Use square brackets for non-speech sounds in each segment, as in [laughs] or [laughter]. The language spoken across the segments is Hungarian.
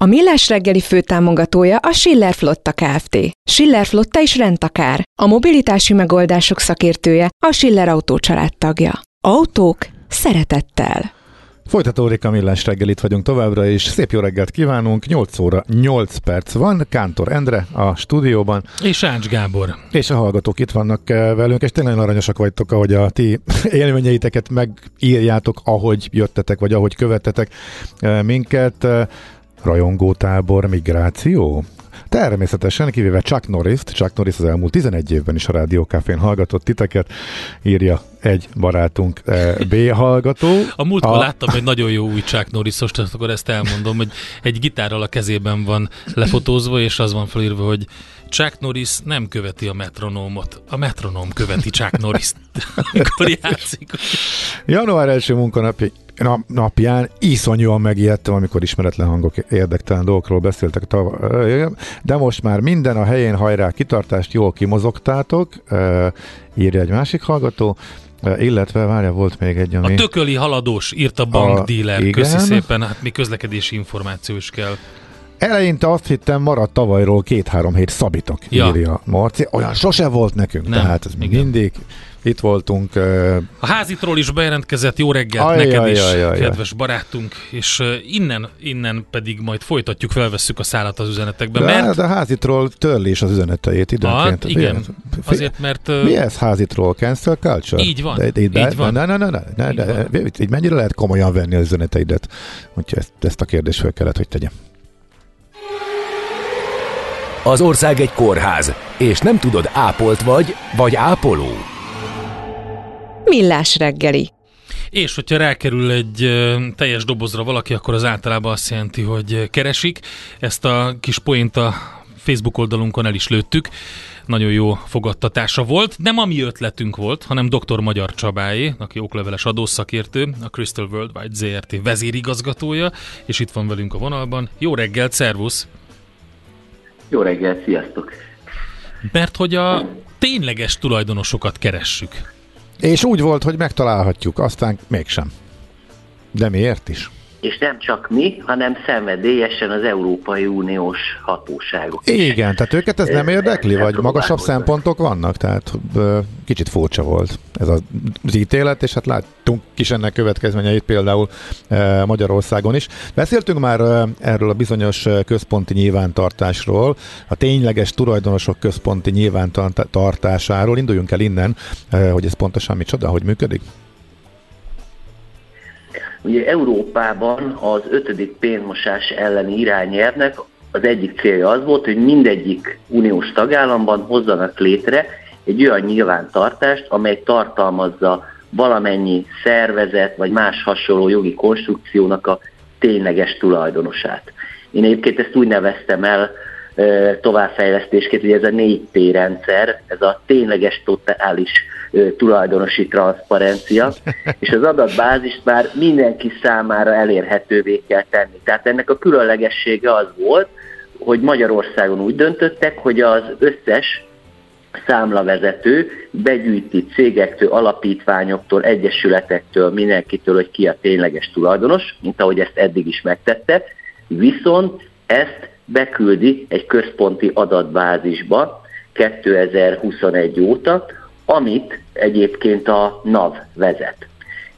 A Millás reggeli főtámogatója a Schiller Flotta Kft. Schiller Flotta is rendtakár. A mobilitási megoldások szakértője a Schiller Autó tagja. Autók szeretettel. Folytatódik a millás reggel, itt vagyunk továbbra is. Szép jó reggelt kívánunk, 8 óra 8 perc van, Kántor Endre a stúdióban. És Ács Gábor. És a hallgatók itt vannak eh, velünk, és tényleg aranyosak vagytok, ahogy a ti [laughs] élményeiteket megírjátok, ahogy jöttetek, vagy ahogy követtetek eh, minket. Rajongótábor, migráció? Természetesen, kivéve Chuck Norris-t, Chuck Norris az elmúlt 11 évben is a Rádiókafén hallgatott titeket, írja egy barátunk eh, B hallgató. A múltkor a... láttam egy nagyon jó új Chuck norris akkor ezt elmondom, hogy egy gitárral a kezében van lefotózva, és az van felírva, hogy Chuck Norris nem követi a metronómot, a metronóm követi Chuck Norris-t, [laughs] amikor játszik. Január első munkanapja napján iszonyúan megijedtem, amikor ismeretlen hangok érdektelen dolgokról beszéltek. De most már minden a helyén hajrá kitartást jól kimozogtátok, írja egy másik hallgató. Illetve, várja, volt még egy, ami... A tököli haladós, írt a bankdíler. Köszi szépen, hát mi közlekedési információ is kell. Eleinte azt hittem, maradt tavalyról két-három hét szabitok, ja. írja Marci. Olyan sose volt nekünk, Nem, tehát ez igen. mindig itt voltunk. A házitról is bejelentkezett, jó reggelt aj, neked aj, is, aj, aj, kedves aj. barátunk, és innen, innen pedig majd folytatjuk, felvesszük a szállat az üzenetekben. De, mert... de a házitról törli is az üzeneteit időnként. Hát, igen, azért, mert... Mi ez házitról? Cancel culture? Így van, de, de, így van. Ne, ne, ne, ne, ne, így, de, van. mennyire lehet komolyan venni az üzeneteidet? Úgyhogy ezt, ezt a kérdést fel kellett, hogy tegyem. Az ország egy kórház, és nem tudod, ápolt vagy, vagy ápoló. Millás reggeli. És hogyha rákerül egy teljes dobozra valaki, akkor az általában azt jelenti, hogy keresik. Ezt a kis poént a Facebook oldalunkon el is lőttük. Nagyon jó fogadtatása volt. Nem a mi ötletünk volt, hanem dr. Magyar Csabáé, aki okleveles adószakértő, a Crystal Worldwide ZRT vezérigazgatója, és itt van velünk a vonalban. Jó reggelt, szervusz! Jó reggelt, sziasztok! Mert hogy a tényleges tulajdonosokat keressük. És úgy volt, hogy megtalálhatjuk, aztán mégsem. De miért is? És nem csak mi, hanem szenvedélyesen az Európai Uniós hatóságok. Igen, tehát őket ez nem érdekli, vagy magasabb szempontok vannak? Tehát kicsit furcsa volt ez az ítélet, és hát láttunk is ennek következményeit például Magyarországon is. Beszéltünk már erről a bizonyos központi nyilvántartásról, a tényleges tulajdonosok központi nyilvántartásáról. Induljunk el innen, hogy ez pontosan micsoda, hogy működik? Ugye Európában az ötödik pénzmosás elleni irányelvnek az egyik célja az volt, hogy mindegyik uniós tagállamban hozzanak létre egy olyan nyilvántartást, amely tartalmazza valamennyi szervezet vagy más hasonló jogi konstrukciónak a tényleges tulajdonosát. Én egyébként ezt úgy neveztem el továbbfejlesztésként, hogy ez a 4T rendszer, ez a tényleges totális tulajdonosi transzparencia, [laughs] és az adatbázist már mindenki számára elérhetővé kell tenni. Tehát ennek a különlegessége az volt, hogy Magyarországon úgy döntöttek, hogy az összes számlavezető begyűjti cégektől, alapítványoktól, egyesületektől, mindenkitől, hogy ki a tényleges tulajdonos, mint ahogy ezt eddig is megtette, viszont ezt beküldi egy központi adatbázisba 2021 óta, amit egyébként a NAV vezet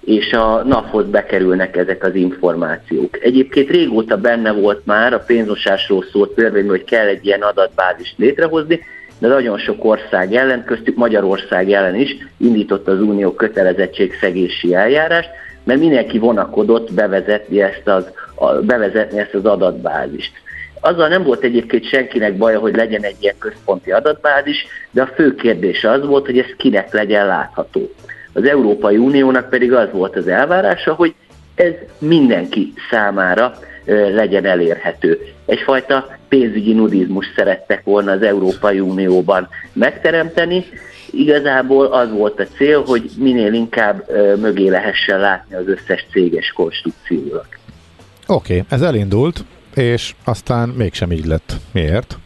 és a NAV-hoz bekerülnek ezek az információk. Egyébként régóta benne volt már a pénzmosásról szólt törvény, hogy kell egy ilyen adatbázist létrehozni, de nagyon sok ország ellen, köztük Magyarország ellen is indított az Unió kötelezettségszegési eljárást, mert mindenki vonakodott bevezetni ezt az, bevezetni ezt az adatbázist. Azzal nem volt egyébként senkinek baja, hogy legyen egy ilyen központi adatbázis, de a fő kérdés az volt, hogy ez kinek legyen látható. Az Európai Uniónak pedig az volt az elvárása, hogy ez mindenki számára legyen elérhető. Egyfajta pénzügyi nudizmus szerettek volna az Európai Unióban megteremteni, igazából az volt a cél, hogy minél inkább mögé lehessen látni az összes céges konstrukciónak. Oké, okay, ez elindult, és aztán mégsem így lett. Miért?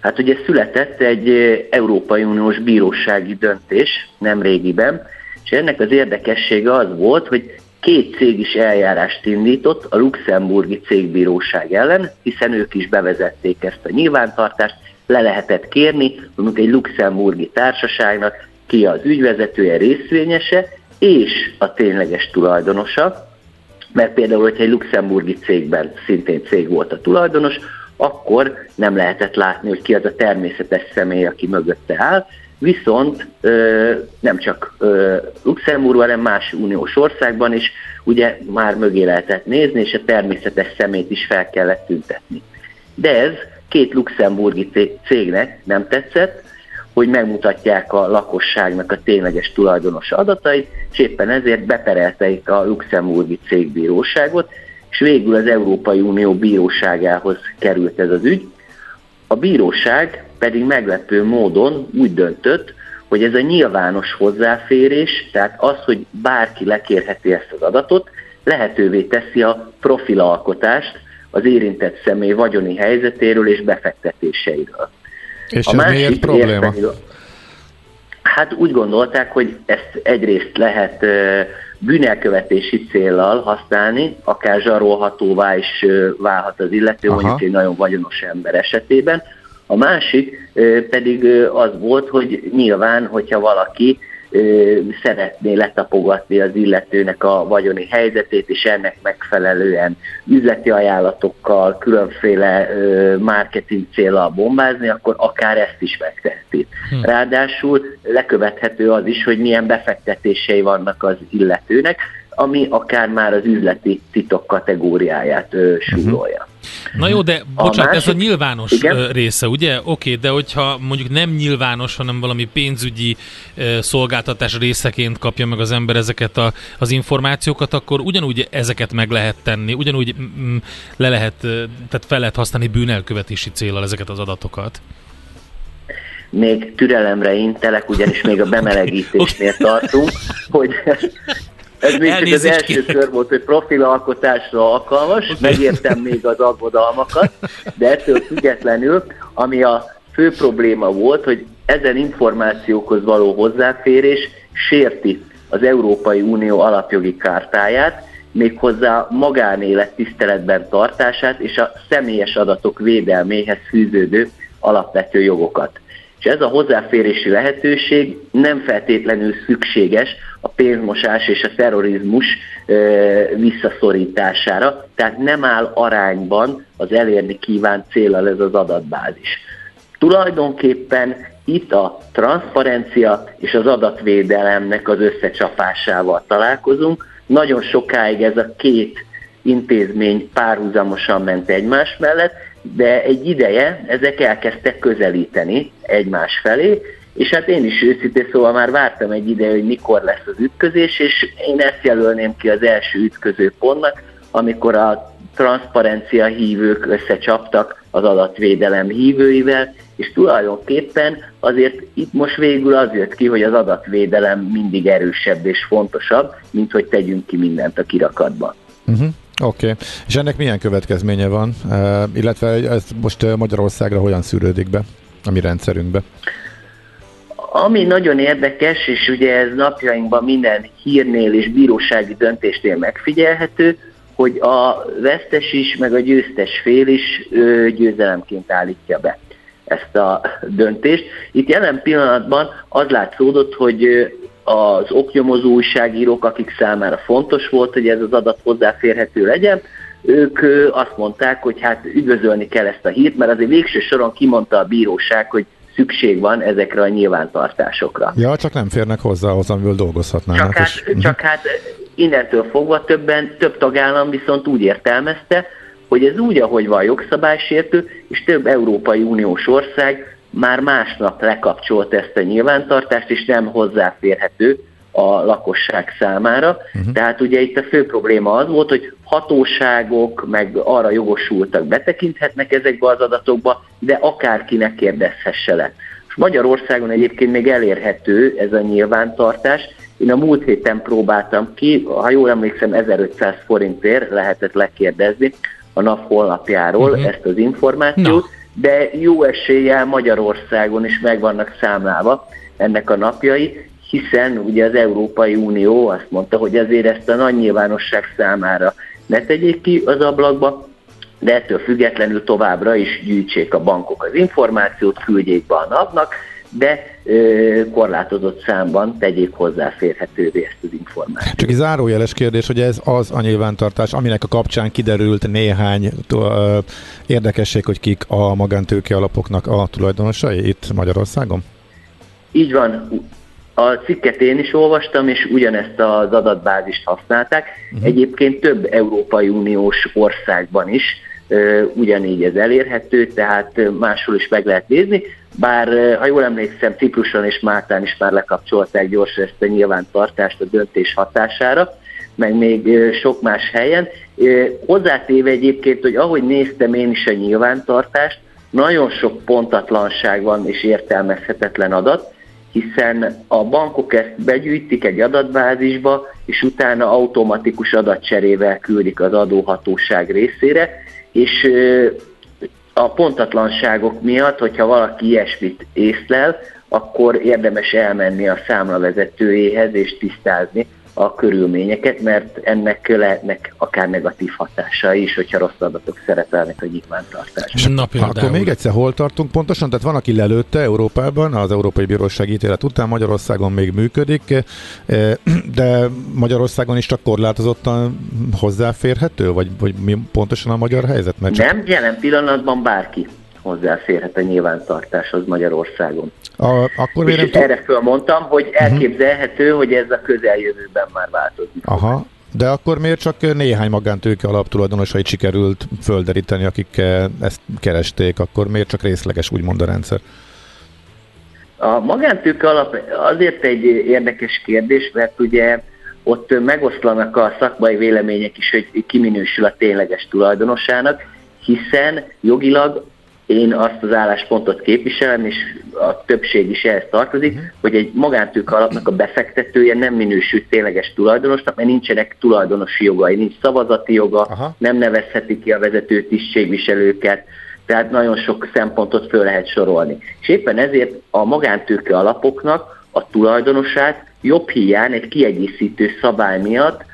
Hát ugye született egy Európai Uniós bírósági döntés nem régiben, és ennek az érdekessége az volt, hogy két cég is eljárást indított a luxemburgi cégbíróság ellen, hiszen ők is bevezették ezt a nyilvántartást, le lehetett kérni, mondjuk egy luxemburgi társaságnak ki az ügyvezetője, részvényese, és a tényleges tulajdonosa, mert például, hogyha egy luxemburgi cégben szintén cég volt a tulajdonos, akkor nem lehetett látni, hogy ki az a természetes személy, aki mögötte áll, viszont nem csak Luxemburgban, hanem más uniós országban is ugye már mögé lehetett nézni, és a természetes szemét is fel kellett tüntetni. De ez két luxemburgi cégnek nem tetszett, hogy megmutatják a lakosságnak a tényleges tulajdonos adatait, és éppen ezért beperelteik a luxemburgi cégbíróságot, és végül az Európai Unió bíróságához került ez az ügy. A bíróság pedig meglepő módon úgy döntött, hogy ez a nyilvános hozzáférés, tehát az, hogy bárki lekérheti ezt az adatot, lehetővé teszi a profilalkotást az érintett személy vagyoni helyzetéről és befektetéseiről. És a ez másik miért probléma? Hát úgy gondolták, hogy ezt egyrészt lehet bűnelkövetési céllal használni, akár zsarolhatóvá is válhat az illető, Aha. mondjuk egy nagyon vagyonos ember esetében. A másik pedig az volt, hogy nyilván, hogyha valaki szeretné letapogatni az illetőnek a vagyoni helyzetét, és ennek megfelelően üzleti ajánlatokkal, különféle marketing célral bombázni, akkor akár ezt is megteheti. Hm. Ráadásul lekövethető az is, hogy milyen befektetései vannak az illetőnek, ami akár már az üzleti titok kategóriáját ö, súrolja. Uh-huh. Na jó, de bocsánat, a másik, ez a nyilvános igen? része, ugye? Oké, okay, de hogyha mondjuk nem nyilvános, hanem valami pénzügyi szolgáltatás részeként kapja meg az ember ezeket a, az információkat, akkor ugyanúgy ezeket meg lehet tenni, ugyanúgy mm, le lehet, tehát fel lehet használni bűnelkövetési célral ezeket az adatokat még türelemre intelek, ugyanis még a bemelegítésnél tartunk, hogy [laughs] ez még csak az első kör volt, hogy profilalkotásra alkalmas, megértem még az aggodalmakat, de ettől függetlenül, ami a fő probléma volt, hogy ezen információkhoz való hozzáférés sérti az Európai Unió alapjogi kártáját, méghozzá magánélet tiszteletben tartását és a személyes adatok védelméhez fűződő alapvető jogokat és ez a hozzáférési lehetőség nem feltétlenül szükséges a pénzmosás és a terrorizmus visszaszorítására, tehát nem áll arányban az elérni kívánt célral ez az adatbázis. Tulajdonképpen itt a transzparencia és az adatvédelemnek az összecsapásával találkozunk. Nagyon sokáig ez a két intézmény párhuzamosan ment egymás mellett, de egy ideje ezek elkezdtek közelíteni egymás felé, és hát én is őszintén szóval már vártam egy ideje, hogy mikor lesz az ütközés, és én ezt jelölném ki az első ütköző pontnak, amikor a transzparencia hívők összecsaptak az adatvédelem hívőivel, és tulajdonképpen azért itt most végül az jött ki, hogy az adatvédelem mindig erősebb és fontosabb, mint hogy tegyünk ki mindent a kirakatban. Uh-huh. Oké, okay. és ennek milyen következménye van, uh, illetve ez most Magyarországra hogyan szűrődik be a mi rendszerünkbe? Ami nagyon érdekes, és ugye ez napjainkban minden hírnél és bírósági döntésnél megfigyelhető, hogy a vesztes is, meg a győztes fél is ő, győzelemként állítja be ezt a döntést. Itt jelen pillanatban az látszódott, hogy az oknyomozó újságírók, akik számára fontos volt, hogy ez az adat hozzáférhető legyen, ők azt mondták, hogy hát üdvözölni kell ezt a hírt, mert azért végső soron kimondta a bíróság, hogy szükség van ezekre a nyilvántartásokra. Ja, csak nem férnek hozzá ahhoz, amiből dolgozhatnának. Csak hát, és... csak hát innentől fogva többen, több tagállam viszont úgy értelmezte, hogy ez úgy, ahogy van jogszabálysértő, és több Európai Uniós ország már másnap lekapcsolt ezt a nyilvántartást, és nem hozzáférhető a lakosság számára. Uh-huh. Tehát ugye itt a fő probléma az volt, hogy hatóságok meg arra jogosultak betekinthetnek ezekbe az adatokba, de akárkinek kérdezhesse le. Magyarországon egyébként még elérhető ez a nyilvántartás. Én a múlt héten próbáltam ki, ha jól emlékszem, 1500 forintért lehetett lekérdezni a NAV honlapjáról uh-huh. ezt az információt, no. De jó eséllyel Magyarországon is meg vannak számlálva ennek a napjai, hiszen ugye az Európai Unió azt mondta, hogy azért ezt a nagy nyilvánosság számára ne tegyék ki az ablakba, de ettől függetlenül továbbra is gyűjtsék a bankok az információt, küldjék be a napnak, de ö, korlátozott számban tegyék hozzáférhetővé ezt az információt. Csak egy zárójeles kérdés, hogy ez az a nyilvántartás, aminek a kapcsán kiderült néhány ö, érdekesség, hogy kik a magántőke alapoknak a tulajdonosai itt Magyarországon? Így van. A cikket én is olvastam, és ugyanezt az adatbázist használták. Uh-huh. Egyébként több Európai Uniós országban is ugyanígy ez elérhető, tehát máshol is meg lehet nézni, bár ha jól emlékszem, Cipruson és Máltán is már lekapcsolták gyorsan ezt a nyilvántartást a döntés hatására, meg még sok más helyen. Hozzátéve egyébként, hogy ahogy néztem én is a nyilvántartást, nagyon sok pontatlanság van és értelmezhetetlen adat, hiszen a bankok ezt begyűjtik egy adatbázisba, és utána automatikus adatcserével küldik az adóhatóság részére, és a pontatlanságok miatt, hogyha valaki ilyesmit észlel, akkor érdemes elmenni a számlavezetőjéhez és tisztázni, a körülményeket, mert ennek lehetnek akár negatív hatásai is, hogyha rossz adatok szerepelnek a nyilvántartásban. Akkor még egyszer hol tartunk pontosan? Tehát van, aki lelőtte Európában, az Európai Bíróság ítélet után, Magyarországon még működik, eh, de Magyarországon is csak korlátozottan hozzáférhető, vagy, vagy mi pontosan a magyar helyzet? Mert csak... Nem, jelen pillanatban bárki hozzáférhet a nyilvántartáshoz Magyarországon. A, akkor és t- erre fölmondtam, hogy elképzelhető, uh-huh. hogy ez a közeljövőben már változik. Aha, de akkor miért csak néhány magántőke alaptulajdonosait sikerült földeríteni, akik ezt keresték, akkor miért csak részleges úgymond a rendszer? A magántőke alap azért egy érdekes kérdés, mert ugye ott megoszlanak a szakmai vélemények is, hogy ki minősül a tényleges tulajdonosának, hiszen jogilag én azt az álláspontot képviselem, és a többség is ehhez tartozik, uh-huh. hogy egy magántőke alapnak a befektetője nem minősül tényleges tulajdonosnak, mert nincsenek tulajdonosi jogai, nincs szavazati joga, Aha. nem nevezheti ki a vezető tisztségviselőket, tehát nagyon sok szempontot föl lehet sorolni. És éppen ezért a magántőke alapoknak a tulajdonosát jobb hiány egy kiegészítő szabály miatt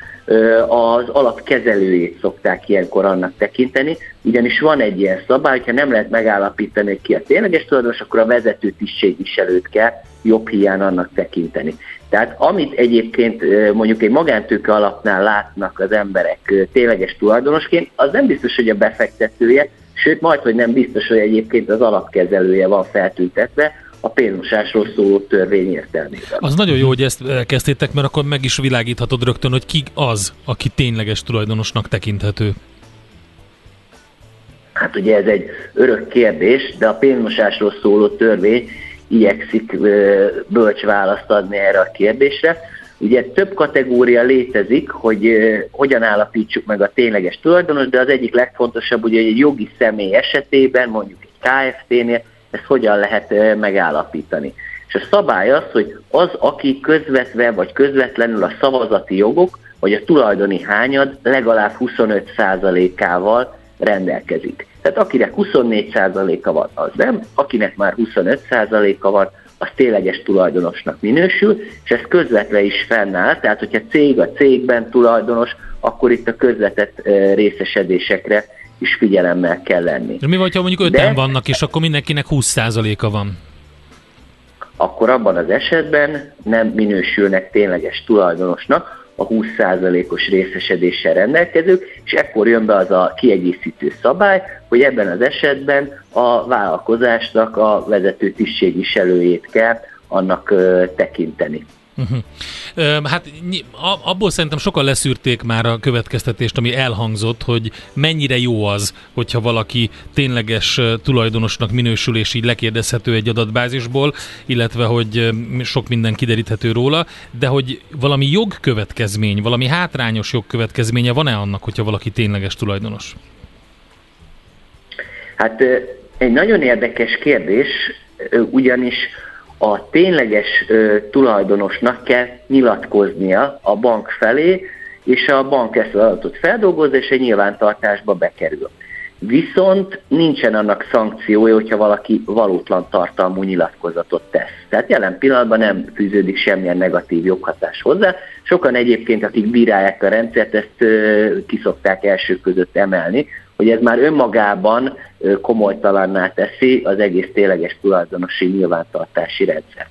az alapkezelőjét szokták ilyenkor annak tekinteni, ugyanis van egy ilyen szabály, hogyha nem lehet megállapítani, hogy ki a tényleges tulajdonos, akkor a vezető tisztségviselőt kell jobb hiány annak tekinteni. Tehát amit egyébként mondjuk egy magántőke alapnál látnak az emberek tényleges tulajdonosként, az nem biztos, hogy a befektetője, sőt majd, hogy nem biztos, hogy egyébként az alapkezelője van feltüntetve, a pénzmosásról szóló törvény értelmében. Az nagyon jó, hogy ezt kezdtétek, mert akkor meg is világíthatod rögtön, hogy ki az, aki tényleges tulajdonosnak tekinthető. Hát ugye ez egy örök kérdés, de a pénzmosásról szóló törvény igyekszik bölcs választ adni erre a kérdésre. Ugye több kategória létezik, hogy hogyan állapítsuk meg a tényleges tulajdonos, de az egyik legfontosabb, ugye, hogy egy jogi személy esetében, mondjuk egy KFT-nél, ezt hogyan lehet megállapítani. És a szabály az, hogy az, aki közvetve vagy közvetlenül a szavazati jogok, vagy a tulajdoni hányad legalább 25%-ával rendelkezik. Tehát akinek 24%-a van, az nem, akinek már 25%-a van, az tényleges tulajdonosnak minősül, és ez közvetve is fennáll, tehát hogyha cég a cégben tulajdonos, akkor itt a közvetett részesedésekre is figyelemmel kell lenni. De mi vagy, ha mondjuk öten De, vannak, és akkor mindenkinek 20%-a van? Akkor abban az esetben nem minősülnek tényleges tulajdonosnak a 20%-os részesedéssel rendelkezők, és ekkor jön be az a kiegészítő szabály, hogy ebben az esetben a vállalkozásnak a vezető tisztségviselőjét kell annak tekinteni. Hát abból szerintem sokan leszűrték már a következtetést, ami elhangzott, hogy mennyire jó az, hogyha valaki tényleges tulajdonosnak minősül, és így lekérdezhető egy adatbázisból, illetve hogy sok minden kideríthető róla, de hogy valami jogkövetkezmény, valami hátrányos jogkövetkezménye van-e annak, hogyha valaki tényleges tulajdonos? Hát egy nagyon érdekes kérdés, ugyanis a tényleges tulajdonosnak kell nyilatkoznia a bank felé, és a bank ezt az adatot feldolgozza, és egy nyilvántartásba bekerül. Viszont nincsen annak szankciója, hogyha valaki valótlan tartalmú nyilatkozatot tesz. Tehát jelen pillanatban nem fűződik semmilyen negatív joghatás hozzá. Sokan egyébként, akik bírálják a rendszert, ezt kiszokták első között emelni, hogy ez már önmagában komolytalanná teszi az egész tényleges tulajdonosi nyilvántartási rendszer.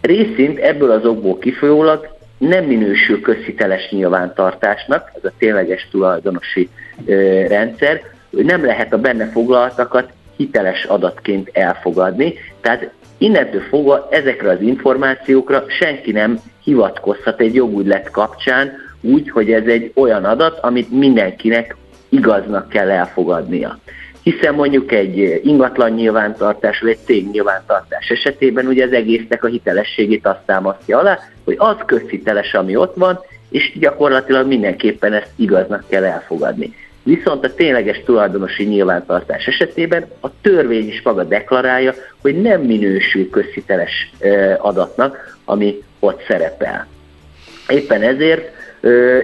Részint ebből az okból kifolyólag nem minősül közhiteles nyilvántartásnak, ez a tényleges tulajdonosi ö, rendszer, nem lehet a benne foglaltakat hiteles adatként elfogadni, tehát innentől fogva ezekre az információkra senki nem hivatkozhat egy jogúgylet kapcsán úgy, hogy ez egy olyan adat, amit mindenkinek igaznak kell elfogadnia. Hiszen mondjuk egy ingatlan nyilvántartás, vagy egy cég nyilvántartás esetében ugye az egésznek a hitelességét azt támasztja alá, hogy az közhiteles, ami ott van, és gyakorlatilag mindenképpen ezt igaznak kell elfogadni. Viszont a tényleges tulajdonosi nyilvántartás esetében a törvény is maga deklarálja, hogy nem minősül közhiteles adatnak, ami ott szerepel. Éppen ezért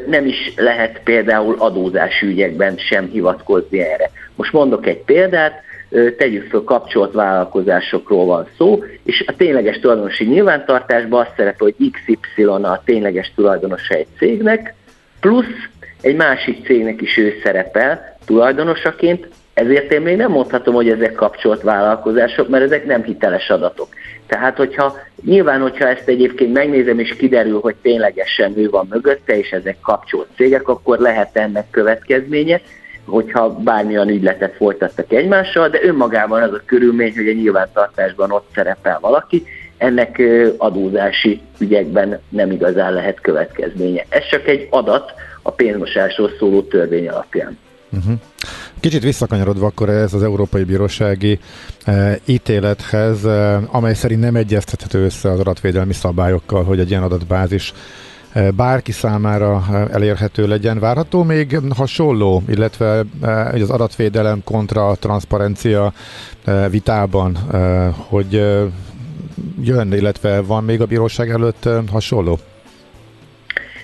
nem is lehet például adózási ügyekben sem hivatkozni erre. Most mondok egy példát, tegyük föl kapcsolt vállalkozásokról van szó, és a tényleges tulajdonosi nyilvántartásban azt szerepel, hogy XY a tényleges tulajdonosa egy cégnek, plusz egy másik cégnek is ő szerepel tulajdonosaként, ezért én még nem mondhatom, hogy ezek kapcsolt vállalkozások, mert ezek nem hiteles adatok. Tehát, hogyha nyilván, hogyha ezt egyébként megnézem, és kiderül, hogy ténylegesen ő van mögötte, és ezek kapcsolt cégek, akkor lehet ennek következménye, hogyha bármilyen ügyletet folytattak egymással, de önmagában az a körülmény, hogy a nyilvántartásban ott szerepel valaki, ennek adózási ügyekben nem igazán lehet következménye. Ez csak egy adat a pénzmosásról szóló törvény alapján. Uh-huh. Kicsit visszakanyarodva akkor ez az Európai Bírósági e, ítélethez, e, amely szerint nem egyeztethető össze az adatvédelmi szabályokkal, hogy egy ilyen adatbázis e, bárki számára elérhető legyen. Várható még hasonló, illetve e, az adatvédelem kontra a transzparencia e, vitában, e, hogy e, jön, illetve van még a bíróság előtt e, hasonló?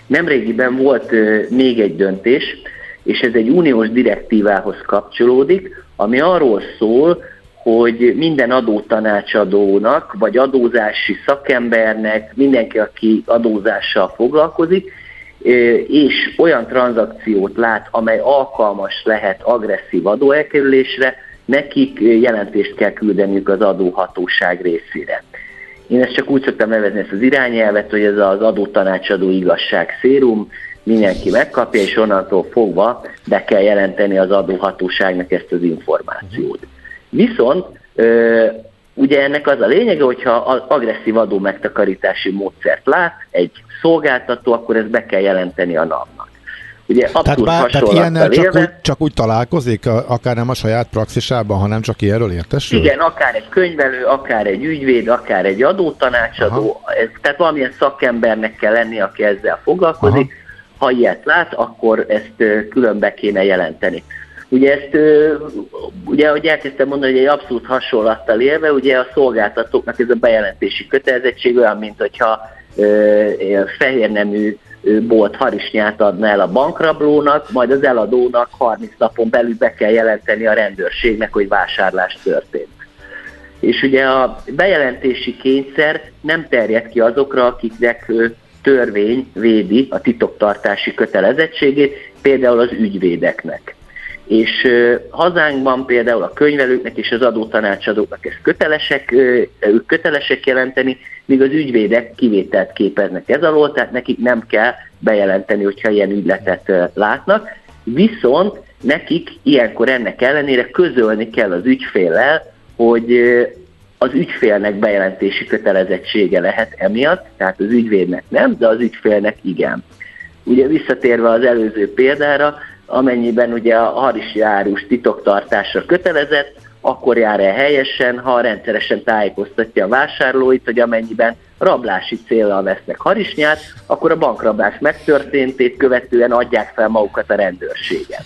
Nemrégiben volt e, még egy döntés, és ez egy uniós direktívához kapcsolódik, ami arról szól, hogy minden adótanácsadónak, vagy adózási szakembernek, mindenki, aki adózással foglalkozik, és olyan tranzakciót lát, amely alkalmas lehet agresszív adóelkerülésre, nekik jelentést kell küldeniük az adóhatóság részére. Én ezt csak úgy szoktam nevezni ezt az irányelvet, hogy ez az adótanácsadó igazság szérum, mindenki megkapja, és onnantól fogva be kell jelenteni az adóhatóságnak ezt az információt. Viszont ugye ennek az a lényege, hogyha agresszív adó megtakarítási módszert lát egy szolgáltató, akkor ezt be kell jelenteni a NAV-nak. Ugye tehát, bár, tehát ilyennel csak úgy, csak úgy találkozik, akár nem a saját praxisában, hanem csak ilyenről értesül? Igen, akár egy könyvelő, akár egy ügyvéd, akár egy adótanácsadó, ez, tehát valamilyen szakembernek kell lenni, aki ezzel foglalkozik, Aha ha ilyet lát, akkor ezt különbe kéne jelenteni. Ugye ezt, ugye ahogy elkezdtem mondani, hogy egy abszolút hasonlattal élve, ugye a szolgáltatóknak ez a bejelentési kötelezettség olyan, mint hogyha fehér nemű bolt harisnyát adna el a bankrablónak, majd az eladónak 30 napon belül be kell jelenteni a rendőrségnek, hogy vásárlás történt. És ugye a bejelentési kényszer nem terjed ki azokra, akiknek törvény védi a titoktartási kötelezettségét, például az ügyvédeknek. És hazánkban például a könyvelőknek és az adótanácsadóknak ezt kötelesek, ők kötelesek jelenteni, míg az ügyvédek kivételt képeznek ez alól, tehát nekik nem kell bejelenteni, hogyha ilyen ügyletet látnak. Viszont nekik ilyenkor ennek ellenére közölni kell az ügyféllel, hogy az ügyfélnek bejelentési kötelezettsége lehet emiatt, tehát az ügyvédnek nem, de az ügyfélnek igen. Ugye visszatérve az előző példára, amennyiben ugye a harisi árus titoktartásra kötelezett, akkor jár el helyesen, ha rendszeresen tájékoztatja a vásárlóit, hogy amennyiben rablási célral vesznek harisnyát, akkor a bankrablás megtörténtét követően adják fel magukat a rendőrségen.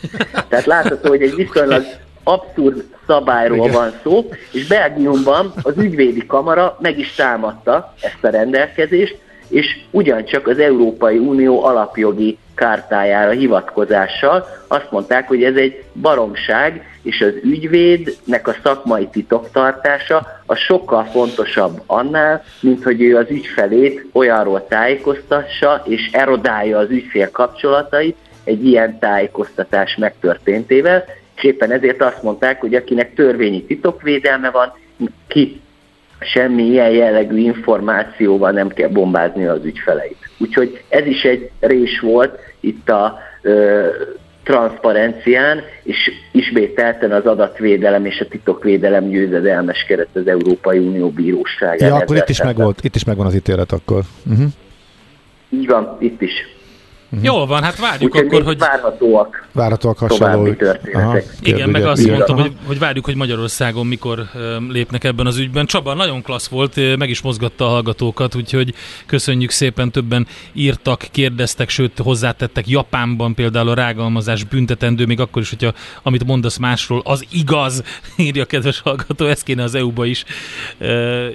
Tehát látható, hogy egy viszonylag abszurd szabályról Igen. van szó, és Belgiumban az ügyvédi kamara meg is támadta ezt a rendelkezést, és ugyancsak az Európai Unió alapjogi kártájára hivatkozással azt mondták, hogy ez egy baromság, és az ügyvédnek a szakmai titoktartása a sokkal fontosabb annál, mint hogy ő az ügyfelét olyanról tájékoztassa, és erodálja az ügyfél kapcsolatait egy ilyen tájékoztatás megtörténtével, és éppen ezért azt mondták, hogy akinek törvényi titokvédelme van, ki semmi ilyen jellegű információval nem kell bombázni az ügyfeleit. Úgyhogy ez is egy rés volt itt a ö, transzparencián, és ismételten az adatvédelem és a titokvédelem győzedelmeskedett az Európai Unió bíróságán. Ja, akkor itt is, megvolt, itt is megvan az ítélet akkor. Uh-huh. Így van, itt is. Uh-huh. Jól van, hát várjuk Úgyhogy akkor, hogy... Várhatóak, várhatóak hasonló. Aha, Igen, meg azt mondtam, hogy, hogy várjuk, hogy Magyarországon mikor lépnek ebben az ügyben. Csaba, nagyon klassz volt, meg is mozgatta a hallgatókat, úgyhogy köszönjük szépen, többen írtak, kérdeztek, sőt hozzátettek Japánban például a rágalmazás büntetendő, még akkor is, hogyha amit mondasz másról, az igaz, [laughs] írja a kedves hallgató, ez kéne az EU-ba is,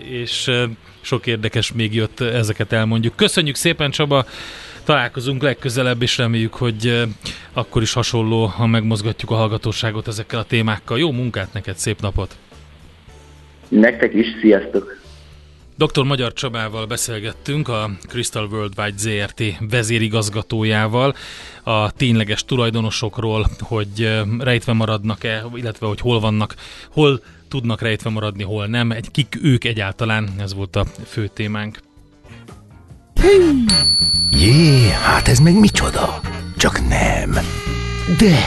és sok érdekes még jött, ezeket elmondjuk. Köszönjük szépen, Csaba! Találkozunk legközelebb, és reméljük, hogy eh, akkor is hasonló, ha megmozgatjuk a hallgatóságot ezekkel a témákkal. Jó munkát neked, szép napot! Nektek is, sziasztok! Dr. Magyar Csabával beszélgettünk, a Crystal Worldwide ZRT vezérigazgatójával, a tényleges tulajdonosokról, hogy eh, rejtve maradnak-e, illetve hogy hol vannak, hol tudnak rejtve maradni, hol nem, egy kik ők egyáltalán, ez volt a fő témánk. Jé, hát ez meg micsoda? Csak nem. De,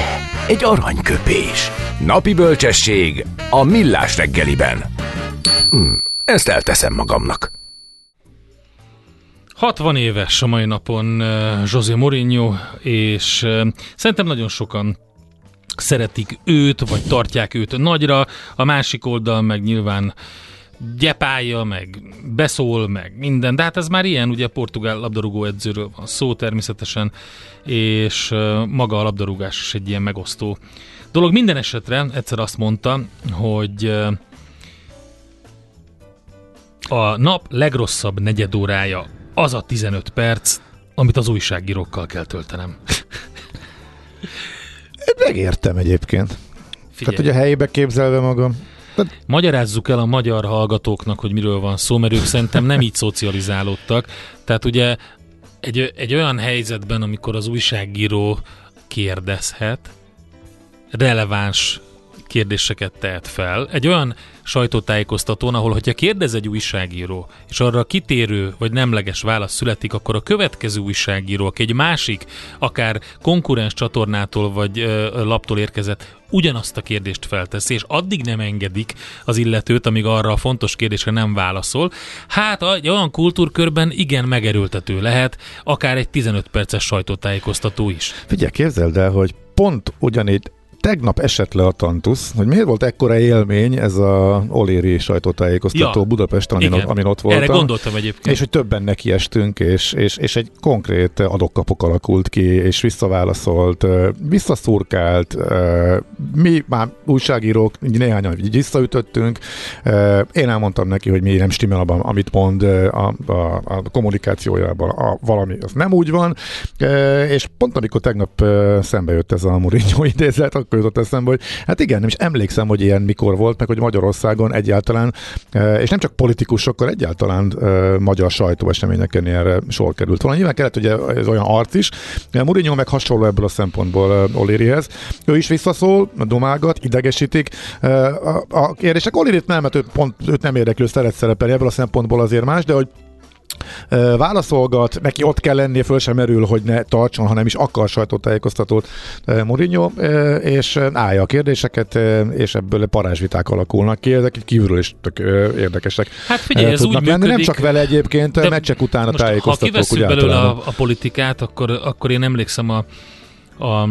egy aranyköpés. Napi bölcsesség a millás reggeliben. Hm, ezt elteszem magamnak. 60 éves a mai napon uh, José Mourinho, és uh, szerintem nagyon sokan szeretik őt, vagy tartják őt nagyra, a másik oldal meg nyilván gyepálja, meg beszól, meg minden, de hát ez már ilyen, ugye portugál labdarúgó edzőről van szó természetesen, és maga a labdarúgás is egy ilyen megosztó dolog. Minden esetre egyszer azt mondta, hogy a nap legrosszabb negyedórája az a 15 perc, amit az újságírókkal kell töltenem. Megértem egyébként. Figyelj. Tehát, hogy a helyébe képzelve magam. Magyarázzuk el a magyar hallgatóknak, hogy miről van szó, mert ők szerintem nem így szocializálódtak. Tehát ugye egy, egy olyan helyzetben, amikor az újságíró kérdezhet, releváns kérdéseket tehet fel. Egy olyan sajtótájékoztatón, ahol hogyha kérdez egy újságíró, és arra kitérő vagy nemleges válasz születik, akkor a következő újságíró, aki egy másik, akár konkurens csatornától vagy ö, laptól érkezett, ugyanazt a kérdést felteszi, és addig nem engedik az illetőt, amíg arra a fontos kérdésre nem válaszol. Hát egy olyan kultúrkörben igen megerőltető lehet, akár egy 15 perces sajtótájékoztató is. Figyelj, képzeld el, hogy pont ugyanígy tegnap esett le a tantusz, hogy miért volt ekkora élmény ez a Oléri sajtótájékoztató ja, Budapesten, amin, amin ott voltam. Erre gondoltam egyébként. És hogy többen nekiestünk, és, és, és egy konkrét adokkapok alakult ki, és visszaválaszolt, visszaszurkált, mi már újságírók, néhányan visszaütöttünk, én elmondtam neki, hogy mi nem stimmel abban, amit mond a, a, a kommunikációjában, a, valami az nem úgy van, és pont amikor tegnap szembe jött ez a Mourinho [laughs] idézet, akkor jutott eszembe, hogy hát igen, nem is emlékszem, hogy ilyen mikor volt, meg hogy Magyarországon egyáltalán, e, és nem csak politikusokkal, egyáltalán e, magyar sajtóeseményeken erre sor került volna. Nyilván kellett, hogy ez olyan arc is. E, Mourinho meg hasonló ebből a szempontból Olérihez. Ő is visszaszól, domágat, idegesítik. A, kérdések Olirit nem, mert ő pont őt nem érdeklő, szeret szerepelni ebből a szempontból azért más, de hogy válaszolgat, neki ott kell lennie, föl sem merül, hogy ne tartson, hanem is akar sajtótájékoztatót Mourinho, és állja a kérdéseket, és ebből parázsviták alakulnak ki, ezek kívülről is tök érdekesek. Hát figyelj, ez úgy lenni. Nem csak vele egyébként, de meccsek után a tájékoztatók. Ha kivesszük belőle a, a politikát, akkor, akkor én emlékszem a, a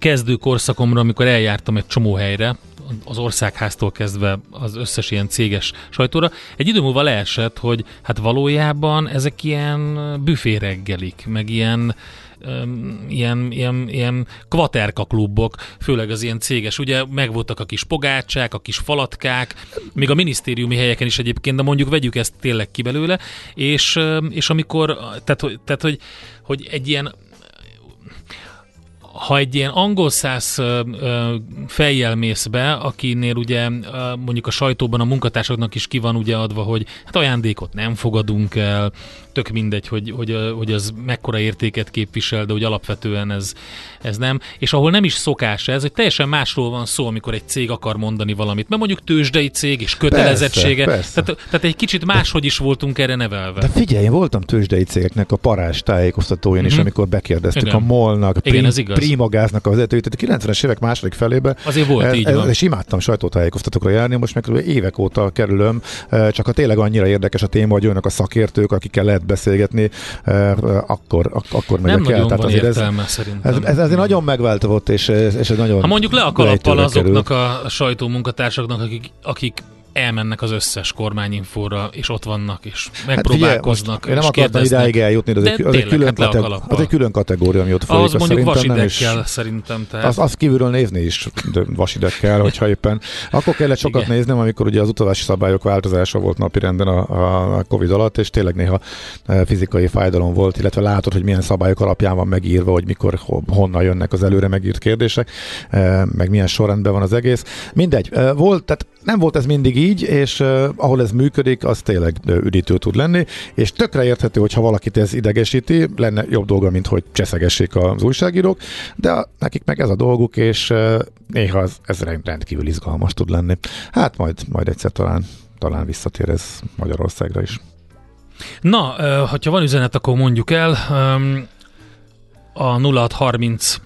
kezdő korszakomra, amikor eljártam egy csomó helyre, az országháztól kezdve az összes ilyen céges sajtóra, egy idő múlva leesett, hogy hát valójában ezek ilyen büféreggelik, meg ilyen ilyen, ilyen, ilyen kvaterka klubok, főleg az ilyen céges, ugye megvoltak a kis pogácsák, a kis falatkák, még a minisztériumi helyeken is egyébként, de mondjuk vegyük ezt tényleg ki belőle, és, és amikor, tehát, tehát hogy, hogy egy ilyen ha egy ilyen angol száz fejjel mész be, akinél ugye mondjuk a sajtóban a munkatársaknak is ki van ugye adva, hogy hát ajándékot nem fogadunk el, tök mindegy, hogy, hogy, hogy az mekkora értéket képvisel, de hogy alapvetően ez, ez nem. És ahol nem is szokás ez, hogy teljesen másról van szó, amikor egy cég akar mondani valamit. Mert mondjuk tőzsdei cég és kötelezettsége. Persze, persze. Tehát, tehát egy kicsit máshogy is voltunk erre nevelve. De figyelj, én voltam tőzsdei cégeknek a parás tájékoztatóin is, mm-hmm. amikor bekérdeztük Igen. a molnak, Igen, prim, Primagáznak a vezetőit, tehát a 90-es évek második felébe. Azért volt, ez, így van. És imádtam sajtótájékoztatókra járni, most meg évek óta kerülöm, csak ha tényleg annyira érdekes a téma, hogy jönnek a szakértők, akikkel lehet beszélgetni, akkor, akkor megyek Nem el. Tehát azért értelme, ez, ez, ez, ez, nagyon megváltozott, és, és ez nagyon Ha mondjuk le a kalappal azoknak kerül. a sajtómunkatársaknak, akik, akik elmennek az összes kormányinfóra, és ott vannak, és megpróbálkoznak. Hát figyelj, én nem akartam idáig eljutni, de, de az, egy külön hát kateg- az egy külön kategória, ami ott folyik. Az mondjuk vasidekkel szerintem. Tehát. Az, az kívülről nézni is vasidekkel, hogyha éppen. Akkor kellett sokat Igen. néznem, amikor ugye az utazási szabályok változása volt napirenden a, a Covid alatt, és tényleg néha e, fizikai fájdalom volt, illetve látod, hogy milyen szabályok alapján van megírva, hogy mikor, honnan jönnek az előre megírt kérdések, e, meg milyen sorrendben van az egész. Mindegy, e, volt, tehát nem volt ez mindig így, és uh, ahol ez működik, az tényleg üdítő tud lenni, és tökre érthető, hogyha valakit ez idegesíti, lenne jobb dolga, mint hogy cseszegessék az újságírók, de nekik meg ez a dolguk, és uh, néha az, ez rendkívül izgalmas tud lenni. Hát majd, majd egyszer talán, talán visszatér ez Magyarországra is. Na, uh, ha van üzenet, akkor mondjuk el. Um, a 0630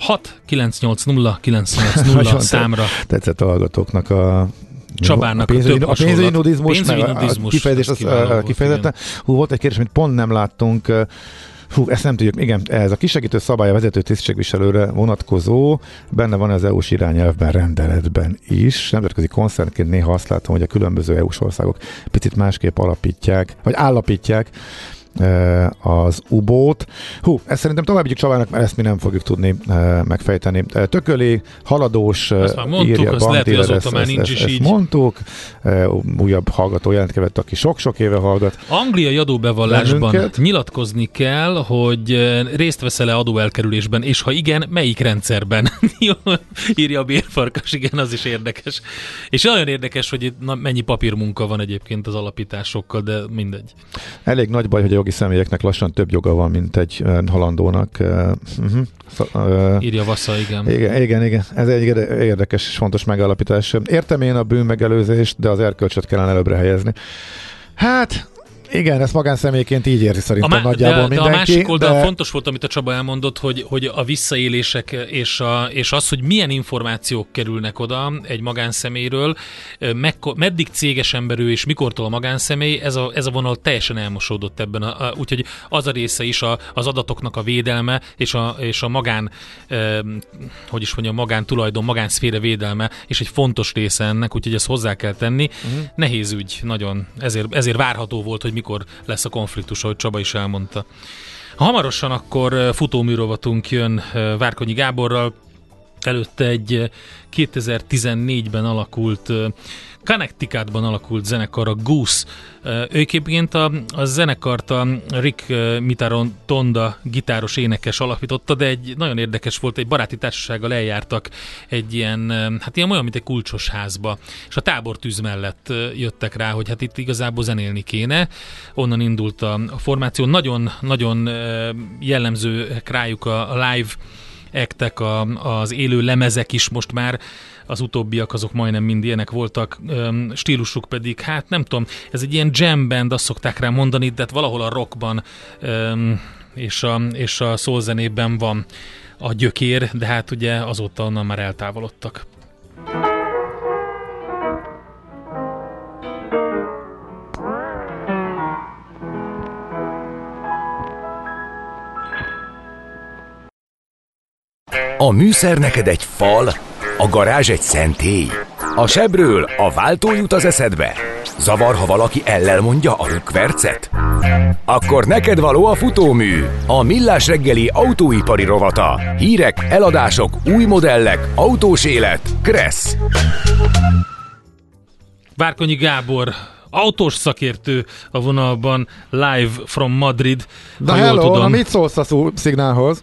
6 980 980 számra. Tetszett a hallgatóknak a Csabának a pénzügyi, a, pénzügyi nudizmus, pénzügyi nudizmus, a kifejezés az, az kifejezetten. Hú, volt egy kérdés, amit pont nem láttunk. Hú, ezt nem tudjuk. Igen, ez a kisegítő szabály a vezető tisztségviselőre vonatkozó, benne van az EU-s irányelvben, rendeletben is. Nemzetközi koncernként néha azt látom, hogy a különböző EU-s országok picit másképp alapítják, vagy állapítják az ubót. Hú, ezt szerintem tovább vigyük Csabának, mert ezt mi nem fogjuk tudni megfejteni. Tököli, haladós, azt már mondtuk, írja, azt lehet, hogy azóta ezt, már nincs is ezt, így. mondtuk. Újabb hallgató jelentkezett, aki sok-sok éve hallgat. Angliai adóbevallásban bennünket. nyilatkozni kell, hogy részt veszel-e adóelkerülésben, és ha igen, melyik rendszerben? [laughs] írja a bérfarkas, igen, az is érdekes. És nagyon érdekes, hogy na, mennyi papírmunka van egyébként az alapításokkal, de mindegy. Elég nagy baj, hogy jogi személyeknek lassan több joga van, mint egy halandónak. Uh-huh. Uh, Írja Vassza, igen. Igen, igen, igen. Ez egy érdekes és fontos megállapítás. Értem én a bűnmegelőzést, de az erkölcsöt kellene előbbre helyezni. Hát, igen, ezt magánszemélyként így érzi szerintem a má- nagyjából de, mindenki. De a másik oldalon de... fontos volt, amit a Csaba elmondott, hogy, hogy a visszaélések és, a, és az, hogy milyen információk kerülnek oda egy magánszemélyről, mekko, meddig céges emberű és mikortól a magánszemély, ez a, ez a vonal teljesen elmosódott ebben. A, a, úgyhogy az a része is a, az adatoknak a védelme és a, és a magán, eh, hogy is mondjam, magán tulajdon, magánszféra védelme, és egy fontos része ennek, úgyhogy ezt hozzá kell tenni. Uh-huh. Nehéz ügy, nagyon. Ezért, ezért várható volt, hogy mikor lesz a konfliktus, ahogy Csaba is elmondta. Hamarosan akkor futóműrovatunk jön Várkonyi Gáborral, előtte egy 2014-ben alakult Connecticutban alakult zenekar, a Goose. Ők egyébként a, a zenekart a Rick Mitaron Tonda gitáros énekes alapította, de egy nagyon érdekes volt, egy baráti társasággal eljártak egy ilyen, hát ilyen olyan, mint egy kulcsos házba, és a tábortűz mellett jöttek rá, hogy hát itt igazából zenélni kéne. Onnan indult a, a formáció. Nagyon, nagyon jellemző rájuk a, a live ektek, a, az élő lemezek is most már, az utóbbiak azok majdnem mind ilyenek voltak, stílusuk pedig, hát nem tudom, ez egy ilyen jam band, azt szokták rá mondani, de hát valahol a rockban és a, és a szózenében van a gyökér, de hát ugye azóta onnan már eltávolodtak. A műszer neked egy fal, a garázs egy szentély. A sebről a váltó jut az eszedbe. Zavar, ha valaki ellel mondja a rükvercet? Akkor neked való a futómű, a millás reggeli autóipari rovata. Hírek, eladások, új modellek, autós élet. Kressz. Várkonyi Gábor, autós szakértő a vonalban, live from Madrid. Na hello, tudom. na mit szólsz a szó, szignálhoz?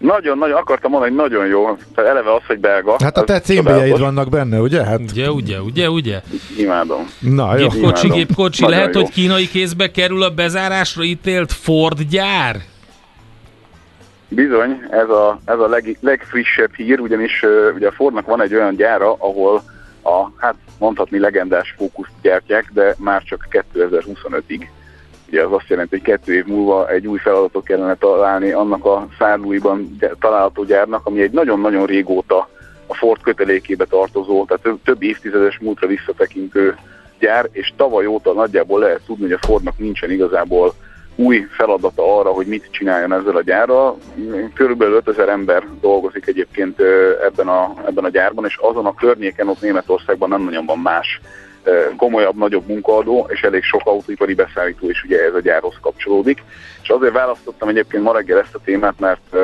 Nagyon, nagyon, akartam mondani, hogy nagyon jó. Tehát eleve az, hogy belga. Hát a te címbejeid vannak benne, ugye? Hát... Ugye, ugye, ugye, ugye? Imádom. Na jó. Gépkocsi, gépkocsi. Nagyon Lehet, jó. hogy kínai kézbe kerül a bezárásra ítélt Ford gyár? Bizony, ez a, ez a leg, legfrissebb hír, ugyanis ugye a Fordnak van egy olyan gyára, ahol a, hát mondhatni legendás fókuszt gyártják, de már csak 2025-ig. Ugye az azt jelenti, hogy kettő év múlva egy új feladatot kellene találni annak a szárlúiban található gyárnak, ami egy nagyon-nagyon régóta a Ford kötelékébe tartozó, tehát több, több évtizedes múltra visszatekintő gyár, és tavaly óta nagyjából lehet tudni, hogy a Fordnak nincsen igazából új feladata arra, hogy mit csináljon ezzel a gyárral. Körülbelül 5000 ember dolgozik egyébként ebben a, ebben a gyárban, és azon a környéken ott Németországban nem nagyon van más komolyabb, nagyobb munkaadó, és elég sok autóipari beszállító is ugye ez a gyárhoz kapcsolódik. És azért választottam egyébként ma reggel ezt a témát, mert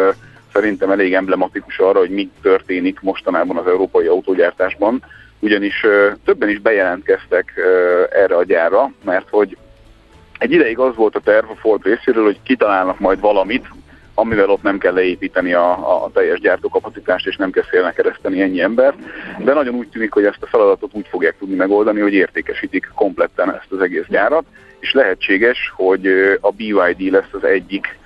szerintem elég emblematikus arra, hogy mi történik mostanában az európai autógyártásban, ugyanis többen is bejelentkeztek erre a gyárra, mert hogy egy ideig az volt a terv a Ford részéről, hogy kitalálnak majd valamit, amivel ott nem kell leépíteni a, a teljes gyártókapacitást, és nem kell félnek kereszteni ennyi ember, de nagyon úgy tűnik, hogy ezt a feladatot úgy fogják tudni megoldani, hogy értékesítik kompletten ezt az egész gyárat, és lehetséges, hogy a BYD lesz az egyik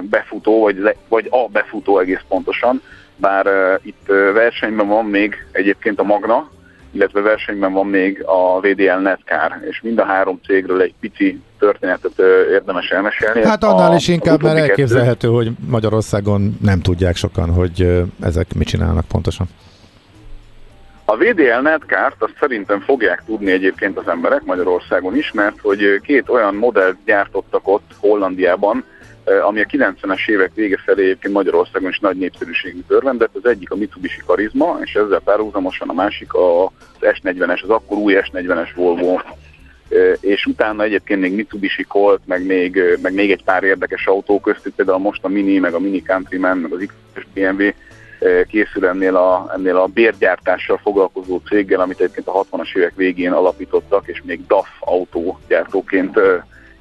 befutó, vagy, le, vagy a befutó egész pontosan, bár itt versenyben van még egyébként a Magna, illetve versenyben van még a VDL Netcar, és mind a három cégről egy pici történetet érdemes elmesélni. Hát annál a, is inkább, mert elképzelhető, hogy Magyarországon nem tudják sokan, hogy ezek mit csinálnak pontosan. A VDL Netcart azt szerintem fogják tudni egyébként az emberek Magyarországon is, mert hogy két olyan modellt gyártottak ott Hollandiában, ami a 90-es évek vége felé egyébként Magyarországon is nagy népszerűségű örvendett. Az egyik a Mitsubishi Karizma, és ezzel párhuzamosan a másik az S40-es, az akkor új S40-es Volvo és utána egyébként még Mitsubishi Colt, meg még, meg még egy pár érdekes autó köztük, például most a Mini, meg a Mini Countryman, meg az X BMW készül ennél a, ennél a bérgyártással foglalkozó céggel, amit egyébként a 60-as évek végén alapítottak, és még DAF autógyártóként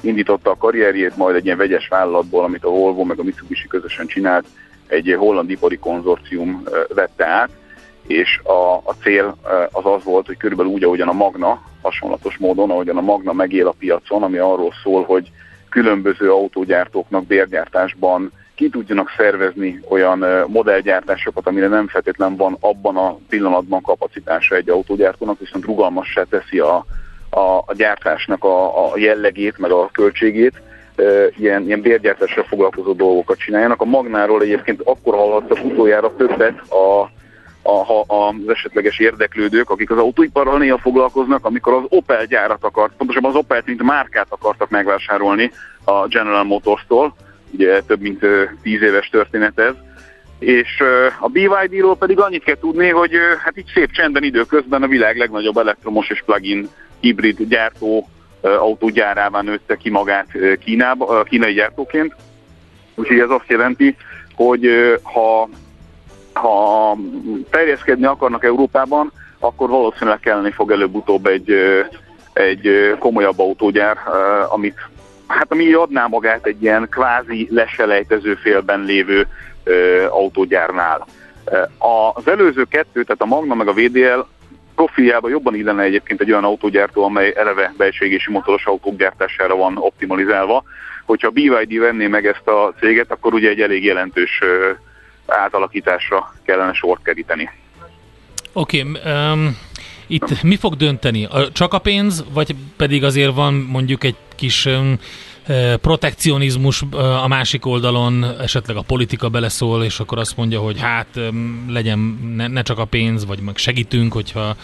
indította a karrierjét, majd egy ilyen vegyes vállalatból, amit a Volvo meg a Mitsubishi közösen csinált, egy holland ipari konzorcium vette át, és a, a cél az az volt, hogy körülbelül úgy, ahogyan a Magna, hasonlatos módon, ahogyan a Magna megél a piacon, ami arról szól, hogy különböző autógyártóknak bérgyártásban ki tudjanak szervezni olyan modellgyártásokat, amire nem feltétlen van abban a pillanatban kapacitása egy autógyártónak, viszont rugalmassá teszi a, a, a gyártásnak a, a jellegét, meg a költségét, ilyen, ilyen bérgyártással foglalkozó dolgokat csináljanak. A Magnáról egyébként akkor hallhattak utoljára többet a a, a, az esetleges érdeklődők, akik az autóiparral néha foglalkoznak, amikor az Opel gyárat akart, pontosabban az Opel mint márkát akartak megvásárolni a General Motors-tól, ugye több mint tíz éves történet ez, és a BYD-ról pedig annyit kell tudni, hogy hát így szép csenden időközben a világ legnagyobb elektromos és plug-in hibrid gyártó autógyárává nőtte ki magát Kínába, kínai gyártóként. Úgyhogy ez azt jelenti, hogy ha ha terjeszkedni akarnak Európában, akkor valószínűleg kelleni fog előbb-utóbb egy, egy komolyabb autógyár, amit hát ami adná magát egy ilyen kvázi leselejtező félben lévő autógyárnál. Az előző kettő, tehát a Magna meg a VDL profiljában jobban illene egyébként egy olyan autógyártó, amely eleve belségési motoros autók gyártására van optimalizálva. Hogyha a BYD venné meg ezt a céget, akkor ugye egy elég jelentős átalakításra kellene sort keríteni. Oké, okay, um, itt mi fog dönteni? Csak a pénz, vagy pedig azért van mondjuk egy kis um, protekcionizmus a másik oldalon, esetleg a politika beleszól, és akkor azt mondja, hogy hát legyen ne, ne csak a pénz, vagy meg segítünk, hogyha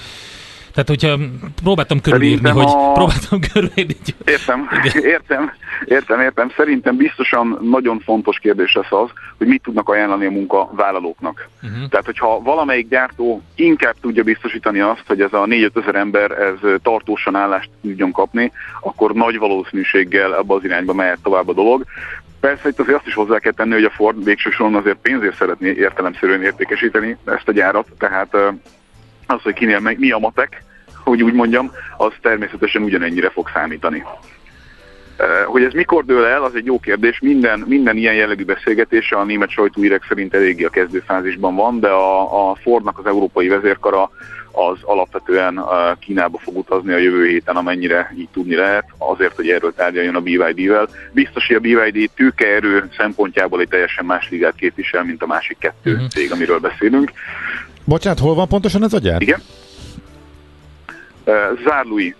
Tehát, hogyha próbáltam körülírni, hogy a... próbáltam körülírni. Értem, [laughs] értem, értem, értem. Szerintem biztosan nagyon fontos kérdés lesz az, hogy mit tudnak ajánlani a munkavállalóknak. Uh-huh. Tehát, hogyha valamelyik gyártó inkább tudja biztosítani azt, hogy ez a 4 ezer ember ez tartósan állást tudjon kapni, akkor nagy valószínűséggel ebbe az irányba mehet tovább a dolog. Persze itt azért azt is hozzá kell tenni, hogy a Ford végső soron azért pénzért szeretné értelemszerűen értékesíteni ezt a gyárat, tehát az, hogy kinél meg, mi a matek, hogy úgy mondjam, az természetesen ugyanennyire fog számítani. Hogy ez mikor dől el, az egy jó kérdés. Minden, minden ilyen jellegű beszélgetés a német sajtóírek szerint eléggé a kezdőfázisban van, de a, a Fordnak az európai vezérkara az alapvetően Kínába fog utazni a jövő héten, amennyire így tudni lehet, azért, hogy erről tárgyaljon a BYD-vel. Biztos, hogy a BYD tőkeerő szempontjából egy teljesen más ligát képvisel, mint a másik kettő uh-huh. cég, amiről beszélünk. Bocsánat, hol van pontosan ez a gyár? Igen. Zárlui.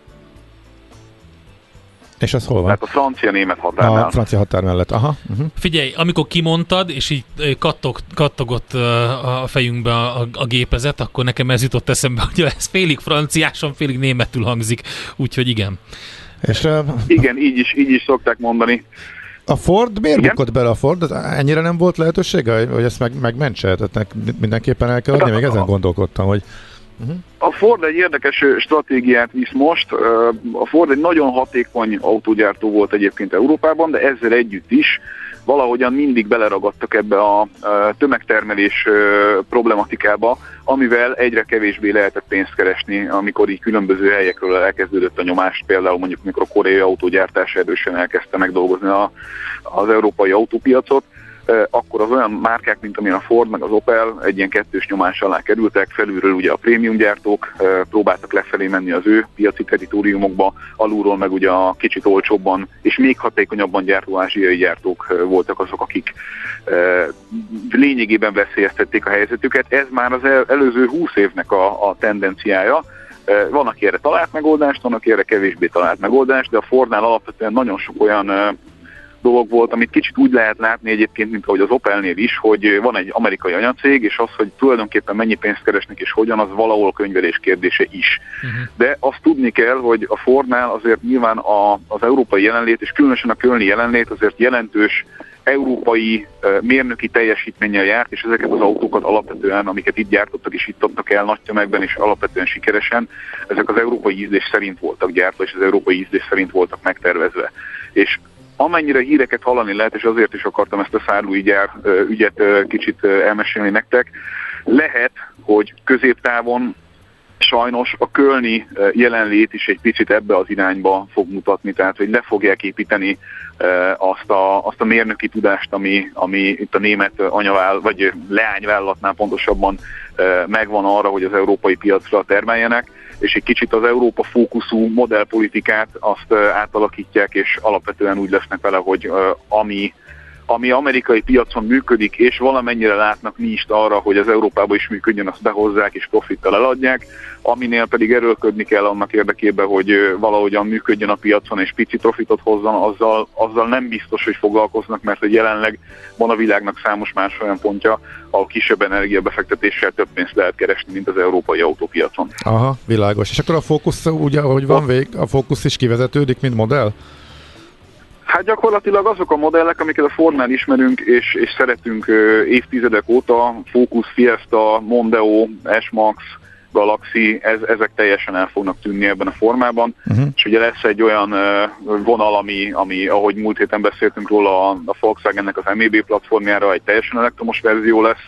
És az hol van? Hát a francia-német határnál. A francia határ mellett, aha. Uh-huh. Figyelj, amikor kimondtad, és így kattog, kattogott a fejünkbe a, a, a gépezet, akkor nekem ez jutott eszembe, [laughs] hogy ez félig franciáson, félig németül hangzik, úgyhogy igen. És, uh, igen, így is, így is szokták mondani. A Ford miért Igen? bukott bele a Ford? Ennyire nem volt lehetősége, hogy ezt meg, megmentse? Tehát mindenképpen el kell adni, még ezen gondolkodtam, hogy... Uh-huh. A Ford egy érdekes stratégiát visz most. A Ford egy nagyon hatékony autógyártó volt egyébként Európában, de ezzel együtt is valahogyan mindig beleragadtak ebbe a tömegtermelés problematikába, amivel egyre kevésbé lehetett pénzt keresni, amikor így különböző helyekről elkezdődött a nyomás, például mondjuk mikor a koreai autógyártás erősen elkezdte megdolgozni a, az európai autópiacot, akkor az olyan márkák, mint amilyen a Ford meg az Opel egy ilyen kettős nyomás alá kerültek, felülről ugye a prémium gyártók próbáltak lefelé menni az ő piaci teritoriumokba, alulról meg ugye a kicsit olcsóbban és még hatékonyabban gyártó ázsiai gyártók voltak azok, akik lényegében veszélyeztették a helyzetüket. Ez már az előző 20 évnek a, a tendenciája, van, aki erre talált megoldást, van, aki erre kevésbé talált megoldást, de a Fordnál alapvetően nagyon sok olyan dolog volt, amit kicsit úgy lehet látni egyébként, mint ahogy az Opelnél is, hogy van egy amerikai anyacég, és az, hogy tulajdonképpen mennyi pénzt keresnek és hogyan, az valahol könyvelés kérdése is. Uh-huh. De azt tudni kell, hogy a Fordnál azért nyilván a, az európai jelenlét, és különösen a kölni jelenlét azért jelentős európai mérnöki teljesítménnyel járt, és ezeket az autókat alapvetően, amiket itt gyártottak és itt adtak el nagy tömegben, és alapvetően sikeresen, ezek az európai ízlés szerint voltak gyártva, és az európai ízlés szerint voltak megtervezve. És amennyire híreket hallani lehet, és azért is akartam ezt a szárlói gyár ügyet kicsit elmesélni nektek, lehet, hogy középtávon sajnos a kölni jelenlét is egy picit ebbe az irányba fog mutatni, tehát hogy le fogják építeni azt a, azt a mérnöki tudást, ami, ami itt a német anyavál, vagy leányvállalatnál pontosabban megvan arra, hogy az európai piacra termeljenek és egy kicsit az Európa fókuszú modellpolitikát azt átalakítják, és alapvetően úgy lesznek vele, hogy ami ami amerikai piacon működik, és valamennyire látnak mi is arra, hogy az Európában is működjön, azt behozzák és profittal eladják, aminél pedig erőlködni kell annak érdekében, hogy valahogyan működjön a piacon és pici profitot hozzon, azzal, azzal nem biztos, hogy foglalkoznak, mert hogy jelenleg van a világnak számos más olyan pontja, ahol kisebb energiabefektetéssel több pénzt lehet keresni, mint az európai autópiacon. Aha, világos. És akkor a fókusz, ugye, ahogy van vég, a fókusz is kivezetődik, mint modell? Hát gyakorlatilag azok a modellek, amiket a Fordnál ismerünk és, és szeretünk évtizedek óta, Focus, Fiesta, Mondeo, S-Max, Galaxy, ez, ezek teljesen el fognak tűnni ebben a formában, uh-huh. és ugye lesz egy olyan vonal, ami, ami, ahogy múlt héten beszéltünk róla, a, a Volkswagennek az MEB platformjára egy teljesen elektromos verzió lesz,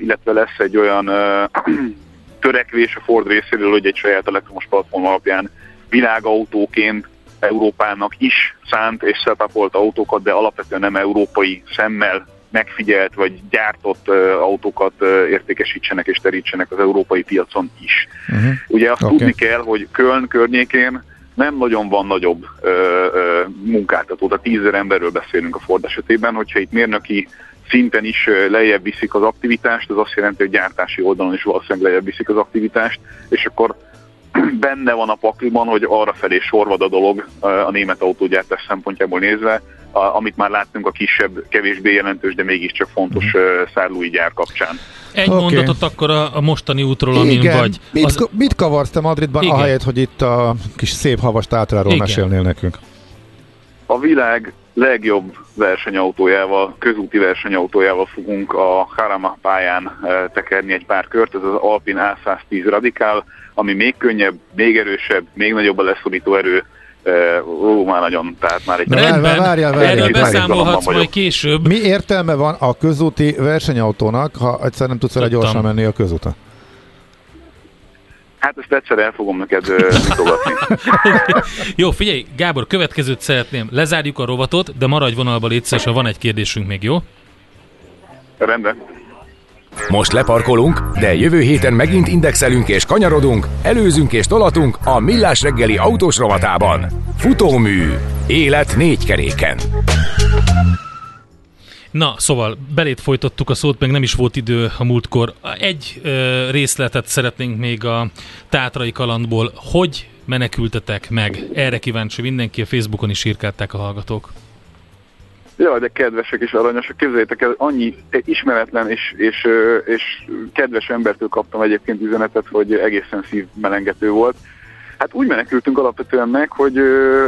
illetve lesz egy olyan [clears throat] törekvés a Ford részéről, hogy egy saját elektromos platform alapján világautóként Európának is szánt és szetapolt autókat, de alapvetően nem európai szemmel megfigyelt vagy gyártott uh, autókat uh, értékesítsenek és terítsenek az európai piacon is. Uh-huh. Ugye azt okay. tudni kell, hogy Köln környékén nem nagyon van nagyobb uh, uh, munkáltató, tehát tízezer emberről beszélünk a Ford esetében, hogyha itt mérnöki szinten is lejjebb viszik az aktivitást, az azt jelenti, hogy gyártási oldalon is valószínűleg lejjebb viszik az aktivitást, és akkor benne van a pakliban, hogy arra felé sorvad a dolog a német autógyártás szempontjából nézve, a, amit már láttunk a kisebb, kevésbé jelentős, de mégiscsak fontos uh, szállói gyár kapcsán. Egy okay. mondatot akkor a, a mostani útról, amin Igen. vagy. Mit, Az, mit kavarsz te Madridban, Igen. ahelyett, hogy itt a kis szép havas tátráról Igen. mesélnél nekünk? A világ legjobb versenyautójával, közúti versenyautójával fogunk a Harama pályán tekerni egy pár kört, ez az Alpine A110 Radikál, ami még könnyebb, még erősebb, még nagyobb a leszorító erő, ó, már nagyon, tehát már egy... Rendben, várjál, várjál, erről beszámolhatsz majd később. Mi értelme van a közúti versenyautónak, ha egyszer nem tudsz vele gyorsan menni a közúton? Hát ezt egyszer el fogom neked [laughs] mutogatni. Jó, figyelj, Gábor, következőt szeretném. Lezárjuk a rovatot, de maradj vonalba légy ha van egy kérdésünk még, jó? Rendben. Most leparkolunk, de jövő héten megint indexelünk és kanyarodunk, előzünk és tolatunk a Millás reggeli autós rovatában. Futómű. Élet négy keréken. Na, szóval belét folytattuk a szót, meg nem is volt idő a múltkor. Egy ö, részletet szeretnénk még a tátrai kalandból. Hogy menekültetek meg? Erre kíváncsi mindenki, a Facebookon is írkálták a hallgatók. Jaj, de kedvesek és aranyosak. Képzeljétek el, annyi ismeretlen és, és, és kedves embertől kaptam egyébként üzenetet, hogy egészen szívmelengető volt. Hát úgy menekültünk alapvetően meg, hogy,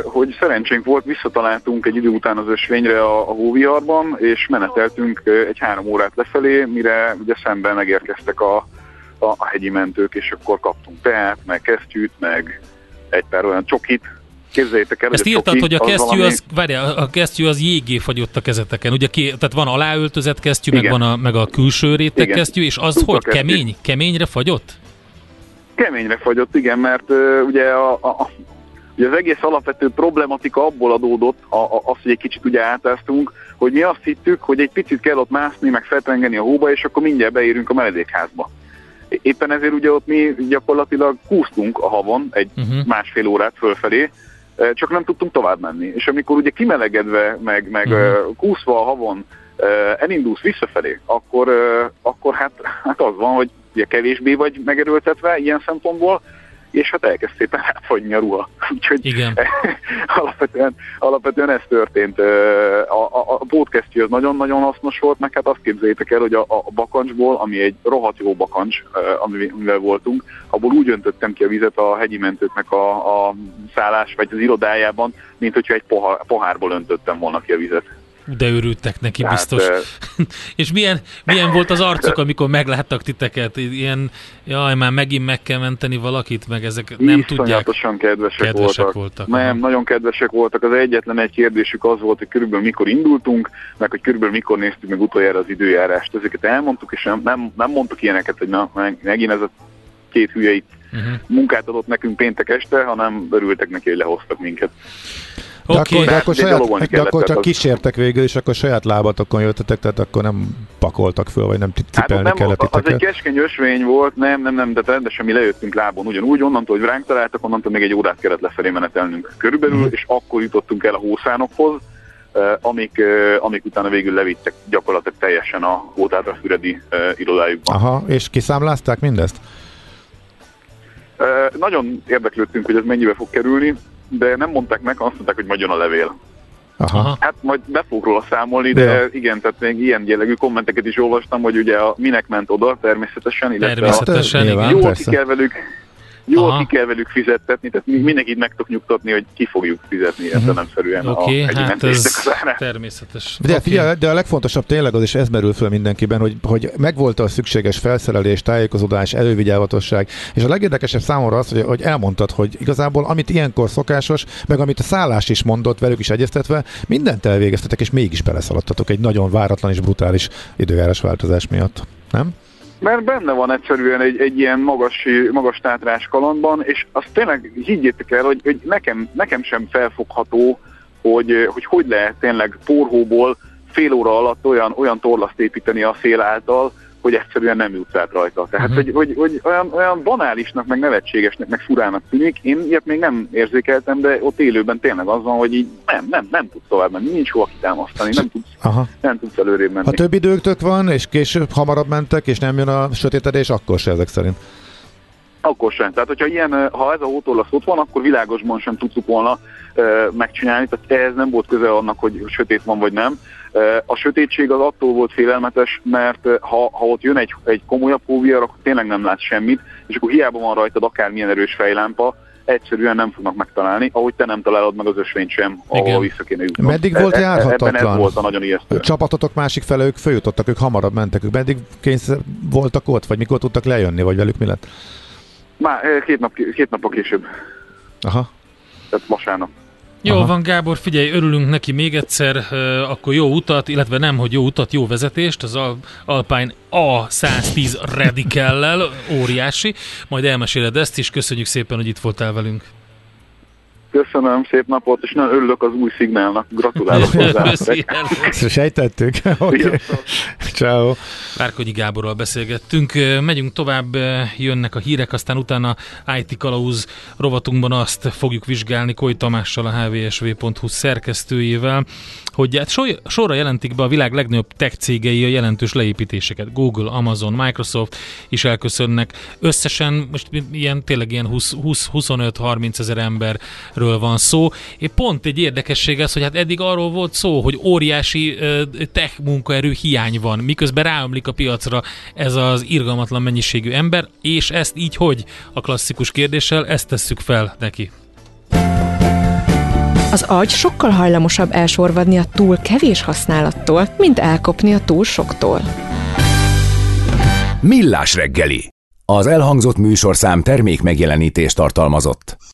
hogy szerencsénk volt, visszataláltunk egy idő után az ösvényre a, a hóviharban, és meneteltünk egy három órát lefelé, mire ugye szemben megérkeztek a, a hegyi mentők, és akkor kaptunk teát, meg kesztyűt, meg egy pár olyan csokit. Képzeljétek el, Ezt hogy írtad, hogy a kesztyű valami- az, várjál, a kesztyű az jégé fagyott a kezeteken. Ugye ki, tehát van aláöltözett kesztyű, meg van a, meg a külső réteg Igen. kesztyű, és az Dupla hogy kesztyű. kemény? Keményre fagyott? Keményre fagyott, igen, mert uh, ugye, a, a, ugye az egész alapvető problematika abból adódott, a, a, az, hogy egy kicsit ugye átáztunk, hogy mi azt hittük, hogy egy picit kell ott mászni, meg feltengeni a hóba, és akkor mindjárt beérünk a menedékházba. Éppen ezért ugye ott mi gyakorlatilag kúsztunk a havon egy Uh-huh. másfél órát fölfelé, csak nem tudtunk tovább menni. És amikor ugye kimelegedve, meg, meg uh-huh. kúszva a havon elindulsz visszafelé, akkor, akkor hát, hát az van, hogy ugye kevésbé vagy megerőltetve ilyen szempontból, és hát elkezd szépen átfagyni a ruha. [laughs] Úgyhogy Igen. [laughs] alapvetően, alapvetően ez történt. A, a, a az nagyon-nagyon hasznos volt, meg hát azt képzeljétek el, hogy a, a bakancsból, ami egy rohadt jó bakancs, amivel voltunk, abból úgy öntöttem ki a vizet a hegyi mentőknek a, a szállás vagy az irodájában, mint hogyha egy pohár, pohárból öntöttem volna ki a vizet. De örültek neki Tehát, biztos. ö, [laughs] És milyen, milyen volt az arcuk, amikor megláttak titeket? Ilyen, jaj, már megint meg kell menteni valakit, meg ezek nem tudják. Kedvesek, Kedvesek voltak. voltak, Nem, nagyon kedvesek voltak. Az egyetlen egy kérdésük az volt, hogy körülbelül mikor indultunk, meg hogy körülbelül mikor néztük meg utoljára az időjárást. Ezeket elmondtuk, és nem, nem, nem mondtuk ilyeneket, hogy na, meg- megint ez a két hülye itt Uh-huh. munkát adott nekünk péntek este, hanem örültek neki, hogy lehoztak minket. De akkor, de akkor, de saját, de kellett, akkor csak az- kísértek végül, és akkor saját lábatokon jöttetek, tehát akkor nem pakoltak föl, vagy nem Hát cipelni nem, kellett az egy keskeny ösvény volt, nem, nem, nem, de rendesen mi lejöttünk lábon ugyanúgy, onnantól, hogy ránk találtak, onnantól még egy órát kellett lefelé menetelnünk körülbelül, Mhm. és akkor jutottunk el a hószánokhoz, eh, amik, eh, amik utána végül levittek gyakorlatilag teljesen a Hótátra Füredi eh, irodájukban. Aha, és kiszámlázták mindezt? Nagyon érdeklődtünk, hogy ez mennyibe fog kerülni, de nem mondták meg, azt mondták, hogy majd jön a levél. Aha. Hát majd be fogok róla számolni, de Ja. igen, tehát még ilyen jellegű kommenteket is olvastam, hogy ugye a minek ment oda természetesen, illetve a, Természetesen, Nyilván. igen. jól persze. ki kell velük jól Aha. ki kell velük fizettetni, tehát mi mindenkit meg tudok nyugtatni, hogy ki fogjuk fizetni értelemszerűen Oké, a okay, hegyi hát ez az árát. természetes. De, Oké. figyelj, de a legfontosabb tényleg az, és ez merül föl mindenkiben, hogy, hogy megvolt a szükséges felszerelés, tájékozódás, elővigyázatosság, és a legérdekesebb számomra az, hogy, hogy elmondtad, hogy igazából amit ilyenkor szokásos, meg amit a szállás is mondott, velük is egyeztetve, mindent elvégeztetek, és mégis beleszaladtatok egy nagyon váratlan és brutális időjárás változás miatt. Nem? Mert benne van egyszerűen egy, egy ilyen magas, magas tátrás kalandban, és azt tényleg higgyétek el, hogy, hogy nekem, nekem sem felfogható, hogy, hogy hogy lehet tényleg porhóból fél óra alatt olyan, olyan torlaszt építeni a szél által, hogy egyszerűen nem jutsz át rajta. Tehát, uh-huh. hogy, hogy, hogy olyan, olyan banálisnak, meg nevetségesnek, meg furának tűnik. Én ilyet még nem érzékeltem, de ott élőben tényleg az van, hogy így nem, nem, nem tudsz tovább menni, nincs hova kitámasztani, nem tudsz, Aha. nem tudsz előrébb menni. Ha több időtök van, és később hamarabb mentek, és nem jön a sötétedés, akkor se ezek szerint. Akkor sem. Tehát, hogyha ilyen, ha ez a hótorlasz ott van, akkor világosban sem tudtuk volna uh, megcsinálni. Tehát ez nem volt köze annak, hogy sötét van vagy nem. Uh, a sötétség az attól volt félelmetes, mert ha, ha ott jön egy, egy komolyabb hóvihar, akkor tényleg nem látsz semmit, és akkor hiába van rajtad akármilyen erős fejlámpa, egyszerűen nem fognak megtalálni, ahogy te nem találod meg az ösvényt sem, ahol Igen. vissza kéne jutni. Meddig volt e- járhatatlan? Ebben ez volt a nagyon ijesztő. Csapatotok másik felé, ők följutottak, ők hamarabb mentek, ők meddig kényszer voltak ott, vagy mikor tudtak lejönni, vagy velük mi lett? Már két, nap, két napok később. Aha. Tehát vasárnap. Jó Aha. van, Gábor, figyelj, örülünk neki még egyszer, akkor jó utat, illetve nem, hogy jó utat, jó vezetést, az Alpine A110 Radicellel, óriási, majd elmeséled ezt is, köszönjük szépen, hogy itt voltál velünk. Köszönöm, szép napot, és nagyon örülök az új szignálnak. Gratulálok [laughs] hozzá. Sejtettük. [laughs] okay. Ciao. Várkonyi Gáborral beszélgettünk. Megyünk tovább, jönnek a hírek, aztán utána IT Kalauz rovatunkban azt fogjuk vizsgálni Koly Tamással, a hvsv.hu szerkesztőjével, hogy hát sorra jelentik be a világ legnagyobb tech cégei a jelentős leépítéseket. Google, Amazon, Microsoft is elköszönnek. Összesen most ilyen tényleg ilyen 20-25-30 ezer emberről van szó. És pont egy érdekesség az, hogy hát eddig arról volt szó, hogy óriási tech munkaerő hiány van, miközben ráömlik a piacra ez az irgalmatlan mennyiségű ember, és ezt így hogy? A klasszikus kérdéssel ezt tesszük fel neki. Az agy sokkal hajlamosabb elsorvadni a túl kevés használattól, mint elkopni a túl soktól. Millás reggeli. Az elhangzott műsorszám termék megjelenítést tartalmazott.